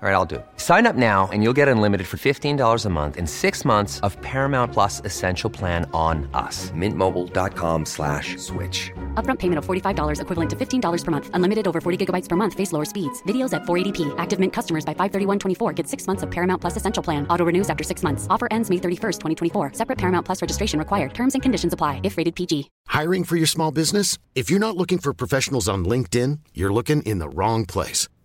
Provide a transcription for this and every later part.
All right, I'll do it. Sign up now and you'll get unlimited for $15 a month in six months of Paramount Plus Essential Plan on us. Mintmobile.com slash switch. Upfront payment of $45 equivalent to $15 per month. Unlimited over 40 gigabytes per month. Face lower speeds. Videos at 480p. Active Mint customers by 531.24 get six months of Paramount Plus Essential Plan. Auto renews after six months. Offer ends May 31st, 2024. Separate Paramount Plus registration required. Terms and conditions apply if rated PG. Hiring for your small business? If you're not looking for professionals on LinkedIn, you're looking in the wrong place.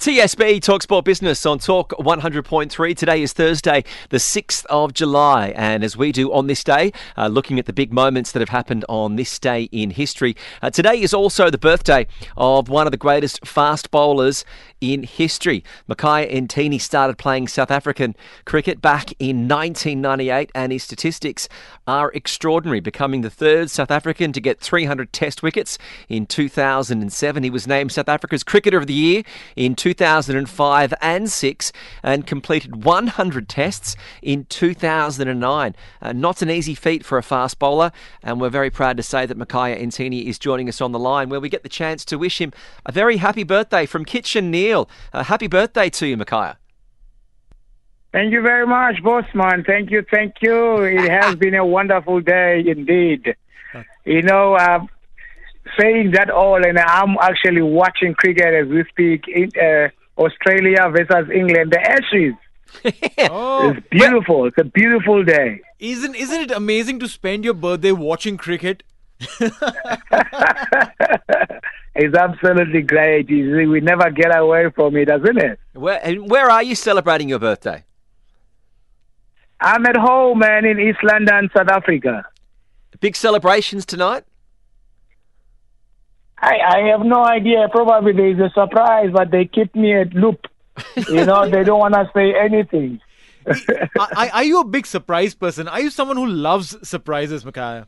TSB Talksport Business on Talk 100.3. Today is Thursday, the 6th of July. And as we do on this day, uh, looking at the big moments that have happened on this day in history, uh, today is also the birthday of one of the greatest fast bowlers in history. Makhaya Ntini started playing South African cricket back in 1998, and his statistics are extraordinary, becoming the third South African to get 300 Test wickets in 2007. He was named South Africa's Cricketer of the Year in 2005 and 6 and completed 100 tests in 2009. Uh, not an easy feat for a fast bowler, and we're very proud to say that Makhaya Ntini is joining us on the line where we get the chance to wish him a very happy birthday from Kitch and Neeil. Uh, happy birthday to you, Makhaya. Thank you very much, Bossman. Thank you, thank you. It has been a wonderful day indeed. You know, uh, saying that all, and I'm actually watching cricket as we speak in uh, Australia versus England, the Ashes. Oh, It's beautiful. It's a beautiful day. isn't isn't it amazing to spend your birthday watching cricket? It's absolutely great. You see, We never get away from it, doesn't it? Where, and where are you celebrating your birthday? I'm at home, man, in East London, South Africa. Big celebrations tonight? I, I have no idea. Probably there is a surprise, but they keep me at loop. You know, they don't want to say anything. are, are- are you a big surprise person? Are you someone who loves surprises, Makhaya?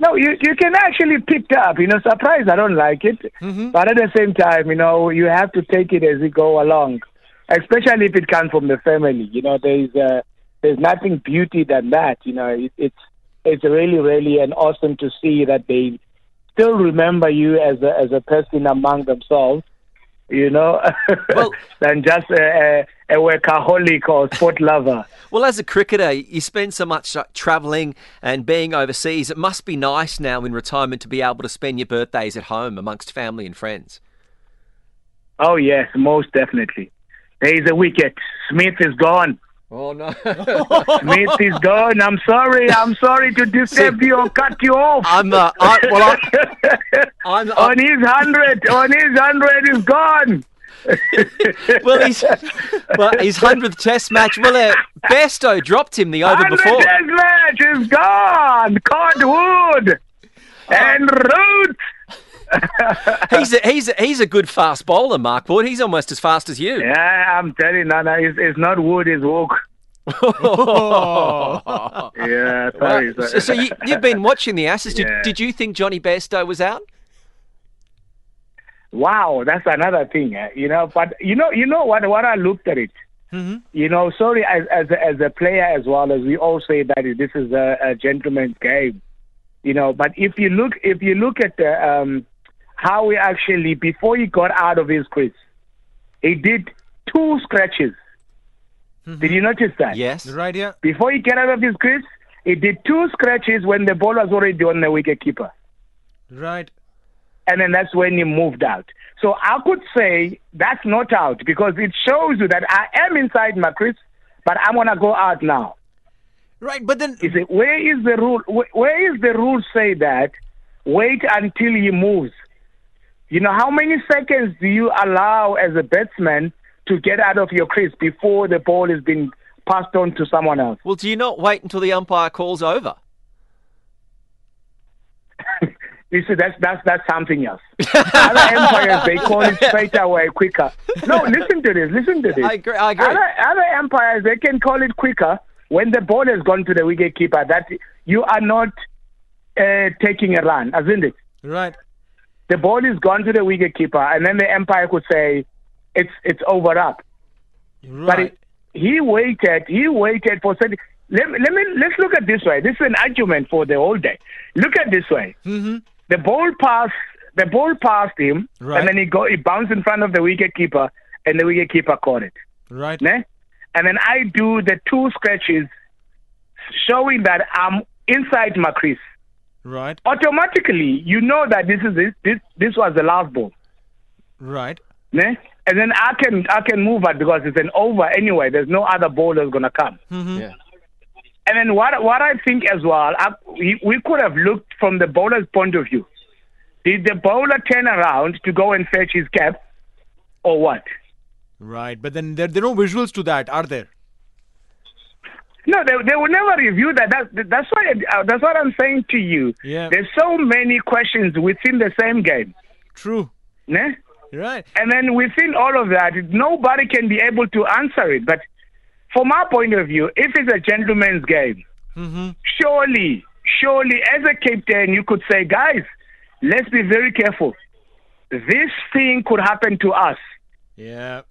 No, you you can actually pick up. You know, surprise. I don't like it, but at the same time, you know, you have to take it as you go along, especially if it comes from the family. You know, there's uh, there's nothing beauty than that. You know, it, it's it's really really an awesome to see that they still remember you as a as a person among themselves. You know, than just a, a, a workaholic or sport lover. Well, as a cricketer, you spend so much uh, travelling and being overseas. It must be nice now in retirement to be able to spend your birthdays at home amongst family and friends. Oh yes, most definitely. There is a wicket. Smith is gone. Oh no, is gone. I'm sorry. I'm sorry to disturb you or cut you off. I'm uh, I, well, I, I'm, on his hundred. On his hundred is gone. well, he's well, his hundredth Test match. Well, uh, Bairstow dropped him the over before. test match is gone. Cordwood and Roots. He's a, he's a, he's a good fast bowler, Mark Wood. He's almost as fast as you. Yeah, I'm telling you, no, no, it's, it's not wood, it's Yeah. Well, so, so you, you've been watching the Ashes. Did, Yeah. did you think Jonny Bairstow was out? Wow, that's another thing, eh, you know. But you know, you know what? What I looked at it, you know. Sorry, as as a, as a player as well as we all say that this is a, a gentleman's game, you know. But if you look, if you look at the, um, how he actually before he got out of his crease, he did two scratches. Mm-hmm. Did you notice that? Yes. Right here. Before he get out of his crease, he did two scratches when the ball was already on the wicket keeper. Right. and then that's when he moved out. So I could say that's not out because it shows you that I am inside my crease, but I'm gonna go out now. Right, but then Is it where is the rule? wh- Where is the rule say that wait until he moves? You know how many seconds do you allow as a batsman to get out of your crease before the ball is being passed on to someone else? Well, do you not wait until the umpire calls over? You see, that's that's that's something else. Other umpires they call it straight away quicker. No, listen to this. Listen to this. I agree. I agree. Other, other umpires they can call it quicker when the ball has gone to the wicket keeper. That you are not uh, taking a run, isn't it? right, The ball is gone to the wicket keeper, and then the umpire could say it's it's over up. But it, he waited. He waited for. certain- Let, let me let's look at this way. This is an argument for the whole day. Look at this way. Mm-hmm. The ball passed. The ball passed him, Right. and then he go. He bounced in front of the wicket keeper, and the wicket keeper caught it. right, Ne? And then I do the two scratches, showing that I'm inside my crease. right, Automatically, you know that this is this this, this was the last ball. right. Ne? And then I can I can move it because it's an over anyway. There's no other bowler gonna come. Yeah. And then what what I think as well, I, we, we could have looked from the bowler's point of view. Did the bowler turn around to go and fetch his cap, or what? Right, but then there, there are no visuals to that, are there? No, they, they will never review that. that that's why uh, that's what I'm saying to you. Yeah. There's so many questions within the same game. True. Ne? Right. And then within all of that, nobody can be able to answer it. But from our point of view, if it's a gentleman's game, mm-hmm. surely, surely, as a captain, you could say, guys, let's be very careful. This thing could happen to us. Yeah.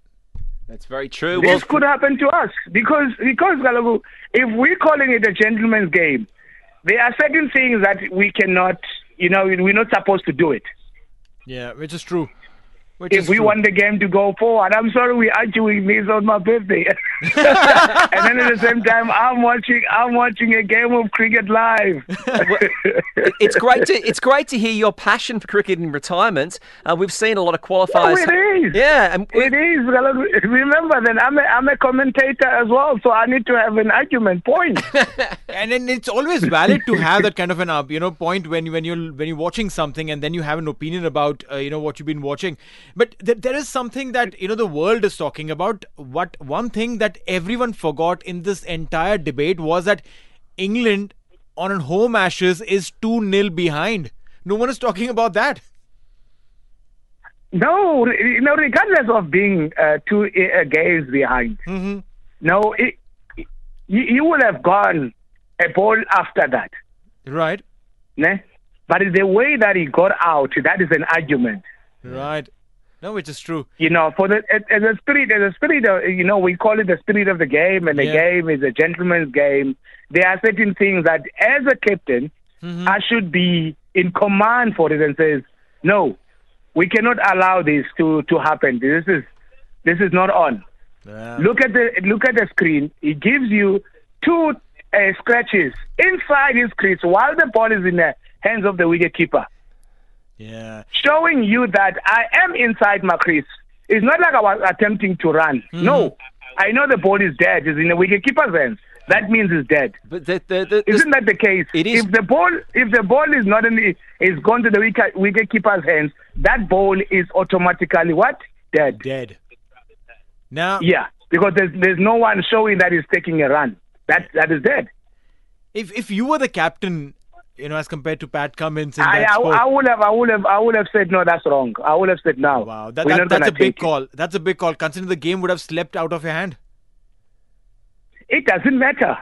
That's very true. Well, This could happen to us because because Galagu, if we're calling it a gentleman's game, there are certain things that we cannot, you know, we're not supposed to do it. Yeah, which is true. Which if we true. want the game to go forward. I'm sorry we actually arguing this on my birthday. and then at the same time I'm watching I'm watching a game of cricket live. it's great to it's great to hear your passion for cricket in retirement. Uh, we've seen a lot of qualifiers. it is. Yeah, and It is. Remember that I'm a, I'm a commentator as well, so I need to have an argument point. and then it's always valid to have that kind of an uh, you know point when you- when you're when you're watching something and then you have an opinion about uh, you know what you've been watching. But th- there is something that you know the world is talking about. What one thing that everyone forgot in this entire debate was that england on a home ashes is 2 nil behind. No one is talking about that. No, you know, regardless of being uh, two uh, games behind, no, it, you, you would have gone a ball after that, right ne? But the way that he got out, that is an argument. right no which is true You know, for the as a spirit, as a spirit, you know, we call it the spirit of the game, and the Yeah. game is a gentleman's game. There are certain things that, as a captain, mm-hmm. I should be in command for it and says, no, we cannot allow this to to happen. This is this is not on. Yeah. Look at the look at the screen. It gives you two uh, scratches inside his crease while the ball is in the hands of the wicket keeper, yeah showing you that I am inside my crease. It's not like I was attempting to run. No, I know the ball is dead. It's in the wicket keeper's hands. That means it's dead. but the, the, the, Isn't that the case? It is- If the ball, if the ball is not in the, is gone to the wicket, wicket keeper's hands, that ball is automatically what dead. dead now Yeah, because there's there's no one showing that he's taking a run. That that is dead. if if you were the captain you know as compared to pat cummins in I, that I, sport, I would have I would have I would have said no, that's wrong. I would have said no. Wow, that, that, that's a big take it. call. That's a big call. Considering the game would have slipped out of your hand. It doesn't matter.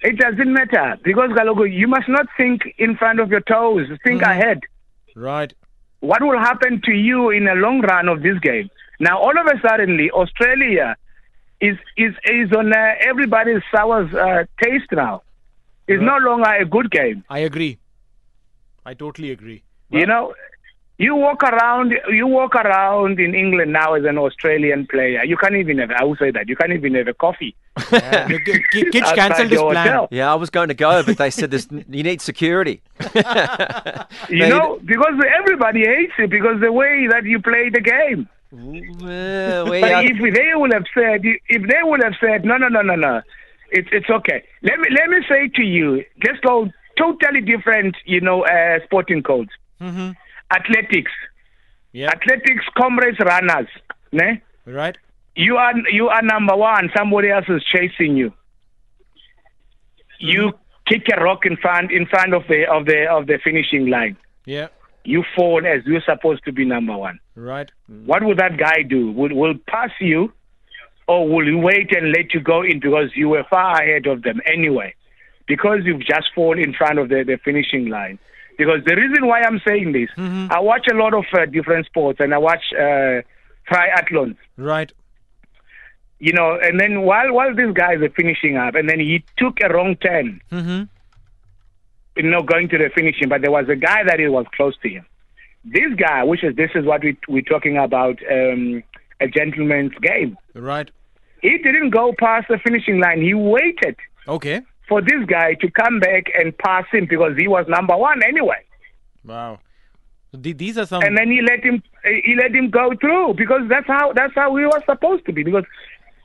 It doesn't matter because Galogo, you must not think in front of your toes. Think Mm-hmm. ahead. Right. what will happen to you in the long run of this game. Now, all of a suddenly, Australia is is is on uh, everybody's sour uh, taste now. It's no longer a good game. I agree. I totally agree. You know, You walk around. You walk around in England now as an Australian player. You can't even have. I will say that you can't even have a coffee. Yeah. Look, K- Kitch outside cancelled his plan. hotel. Yeah, I was going to go, but they said this, you need security. You know, because everybody hates you because the way that you play the game. Well, we But if they would have said, if they would have said, no, no, no, no, no, it's it's okay. Let me let me say to you, let's go totally different, you know, uh, sporting codes. Mm-hmm. Athletics, Yeah. athletics, comrades, runners. Ne? Right. You are you are number one. Somebody else is chasing you. You kick a rock in front in front of the of the of the finishing line. Yeah. You fall as you're supposed to be number one. Right. What would that guy do? Will will pass you, or will he wait and let you go in because you were far ahead of them anyway? Because you've just fallen in front of the, the finishing line. Because the reason why I'm saying this, I watch a lot of uh, different sports and I watch uh, triathlons. Right. You know, and then while while these guys are finishing up, and then he took a wrong turn. Mm-hmm. you know, going to the finishing, but there was a guy that it was close to him. This guy, which is this is what we we're talking about, um, a gentleman's game. Right. He didn't go past the finishing line. He waited Okay. for this guy to come back and pass him because he was number one anyway. Wow. These are some. And then he let him he let him go through because that's how that's how we were supposed to be. Because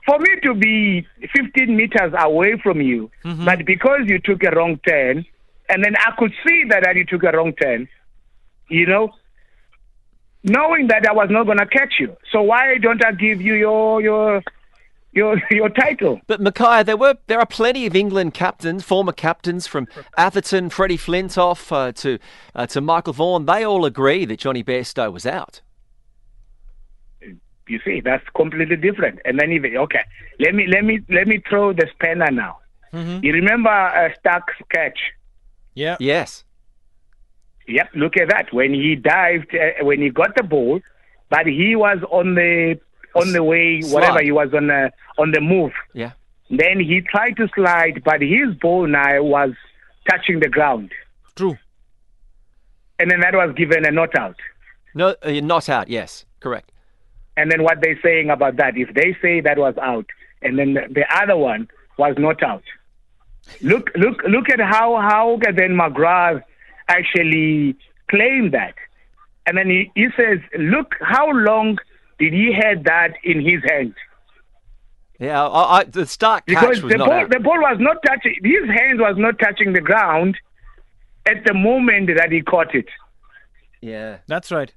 for me to be 15 meters away from you, but because you took a wrong turn, and then I could see that, that you took a wrong turn, you know, knowing that I was not going to catch you. So why don't I give you your your your your title? But Makhaya, there were there are plenty of England captains, former captains from Atherton, Freddie Flintoff uh, to uh, to Michael Vaughan. They all agree that Jonny Bairstow was out. You see, that's completely different. And then even okay, let me let me let me throw the spanner now. You remember uh, Starc's catch? yeah. Yes. Yep, look at that. When he dived, uh, when he got the ball, but he was on the on the way, whatever he was on the on the move. Yeah. Then he tried to slide, but his ball now was touching the ground, True. and then that was given a not out. No, uh, not out. Yes, correct. And then what they're saying about that? If they say that was out, and then the, the other one was not out. Look, look, look at how how then McGrath actually claim that, and then he, he says, look how long did he had that in his hand? Yeah, I, I, the start catch Because was the not ball, out. the ball was not touching. His hand was not touching the ground at the moment that he caught it. Yeah. That's right.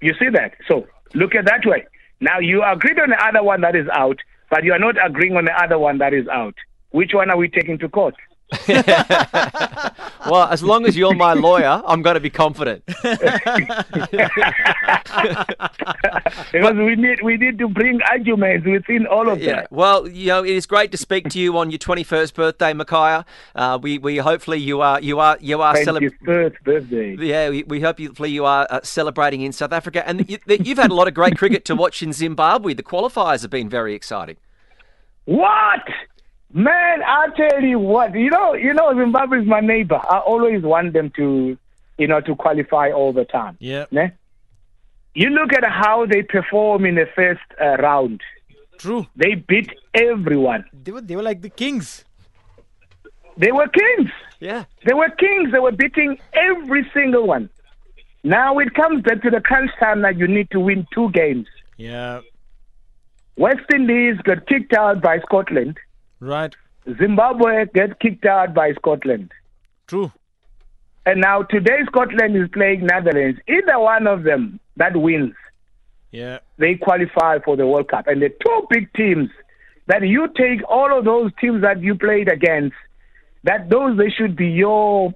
You see that? So look at that way. Now you agreed on the other one that is out, but you are not agreeing on the other one that is out. Which one are we taking to court? Well, as long as you're my lawyer, I'm going to be confident. because we need we need to bring arguments within all of Yeah. that. Well, you know, it is great to speak to you on your 21st birthday, Makhaya. Uh, we, we hopefully you are you are you are celebrating. birthday. Yeah, we, we hope hopefully you are uh, celebrating in South Africa, and you, you've had a lot of great cricket to watch in Zimbabwe. The qualifiers have been very exciting. What? Man, I tell you what, you know, you know, Zimbabwe is my neighbor. I always want them to, you know, to qualify all the time. Yeah. Ne? You look at how they perform in the first uh, round. True. They beat everyone. They were they were like the kings. They were kings. Yeah. They were kings. They were beating every single one. Now it comes back to the crunch time that you need to win two games. Yeah. West Indies got kicked out by Scotland. Right. Zimbabwe get kicked out by Scotland. True. And now today Scotland is playing Netherlands. Either one of them that wins, Yeah. they qualify for the World Cup. And the two big teams that you take all of those teams that you played against, that those they should be your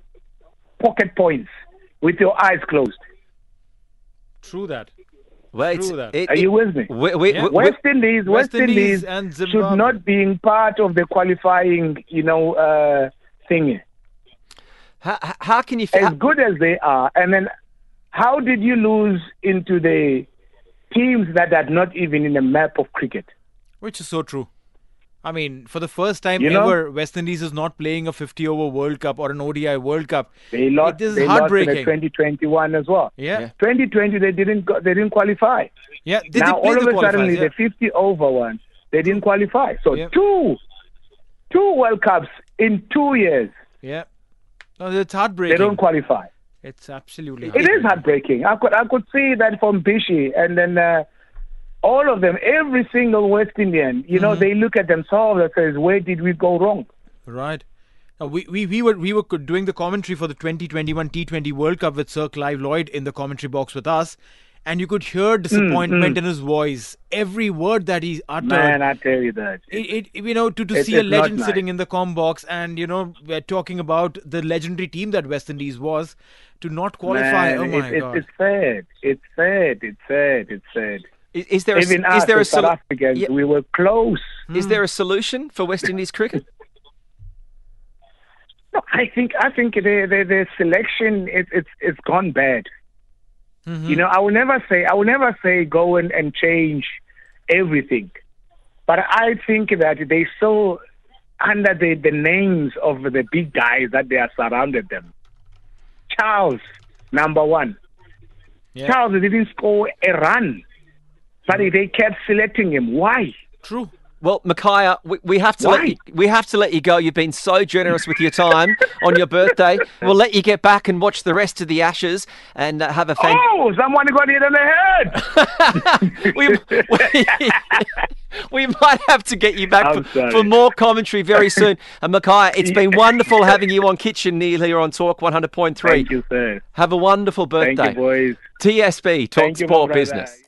pocket points with your eyes closed. True that. Well, it's, True that. it- Are you with me? we- we- Yeah. West Indies, West, West Indies Indies, and should not be part of the qualifying, you know, uh, thing. how, how can you? Feel As good as they are, and then how did you lose into the teams that are not even in the map of cricket? Which is so true. I mean, for the first time You know? ever, West Indies is not playing a 50 over World Cup or an ODI World Cup. They lost. This is they lost in heartbreaking. 2021 as well. Yeah. 2020 they didn't go, they didn't qualify. Yeah, they now did play all of the a sudden yeah. the 50 over one they didn't qualify. So Yeah. two two World Cups in two years Yeah. No, it's heartbreaking. they don't qualify. It's absolutely It is heartbreaking. I could I could see that from Bishi and then uh, all of them, every single West Indian. You Mm-hmm. know, they look at themselves and says, "Where did we go wrong?" Right. Now, we, we, we were we were doing the commentary for the 2021 T20 World Cup with Sir Clive Lloyd in the commentary box with us, and you could hear disappointment in his voice. Every word that he uttered. Man, I tell you that. it, it you know to, to It- see a legend nice. sitting in the com box and you know we're talking about the legendary team that West Indies was to not qualify. Man, oh my it's, god! it's sad. It's sad. It's sad. It's sad. Is, is there a, Even is us, there a as South sol- Africans, Yeah. we were close. is there a hmm. solution for West Indies cricket? No, I think I think the the, the selection it, it's it's gone bad. Mm-hmm. You know, I will never say I will never say go and, and change everything, but I think that they so under the the names of the big guys that they are surrounded them. Charles, number one. Yeah. Charles didn't score a run, but they kept selecting him. Why? True. Well, Makhaya, we, we have to Why? let you, we have to let you go. You've been so generous with your time on your birthday. We'll let you get back and watch the rest of the Ashes and uh, have a fan. Oh, someone got hit on the head. we, we, we might have to get you back for, for more commentary very soon. And Makhaya, it's been wonderful having you on Kitch and Neeil here on Talk 100.3. Thank you, sir. Have a wonderful birthday. Thank you, boys. TSB, Talk Thank you, my Sport. Business.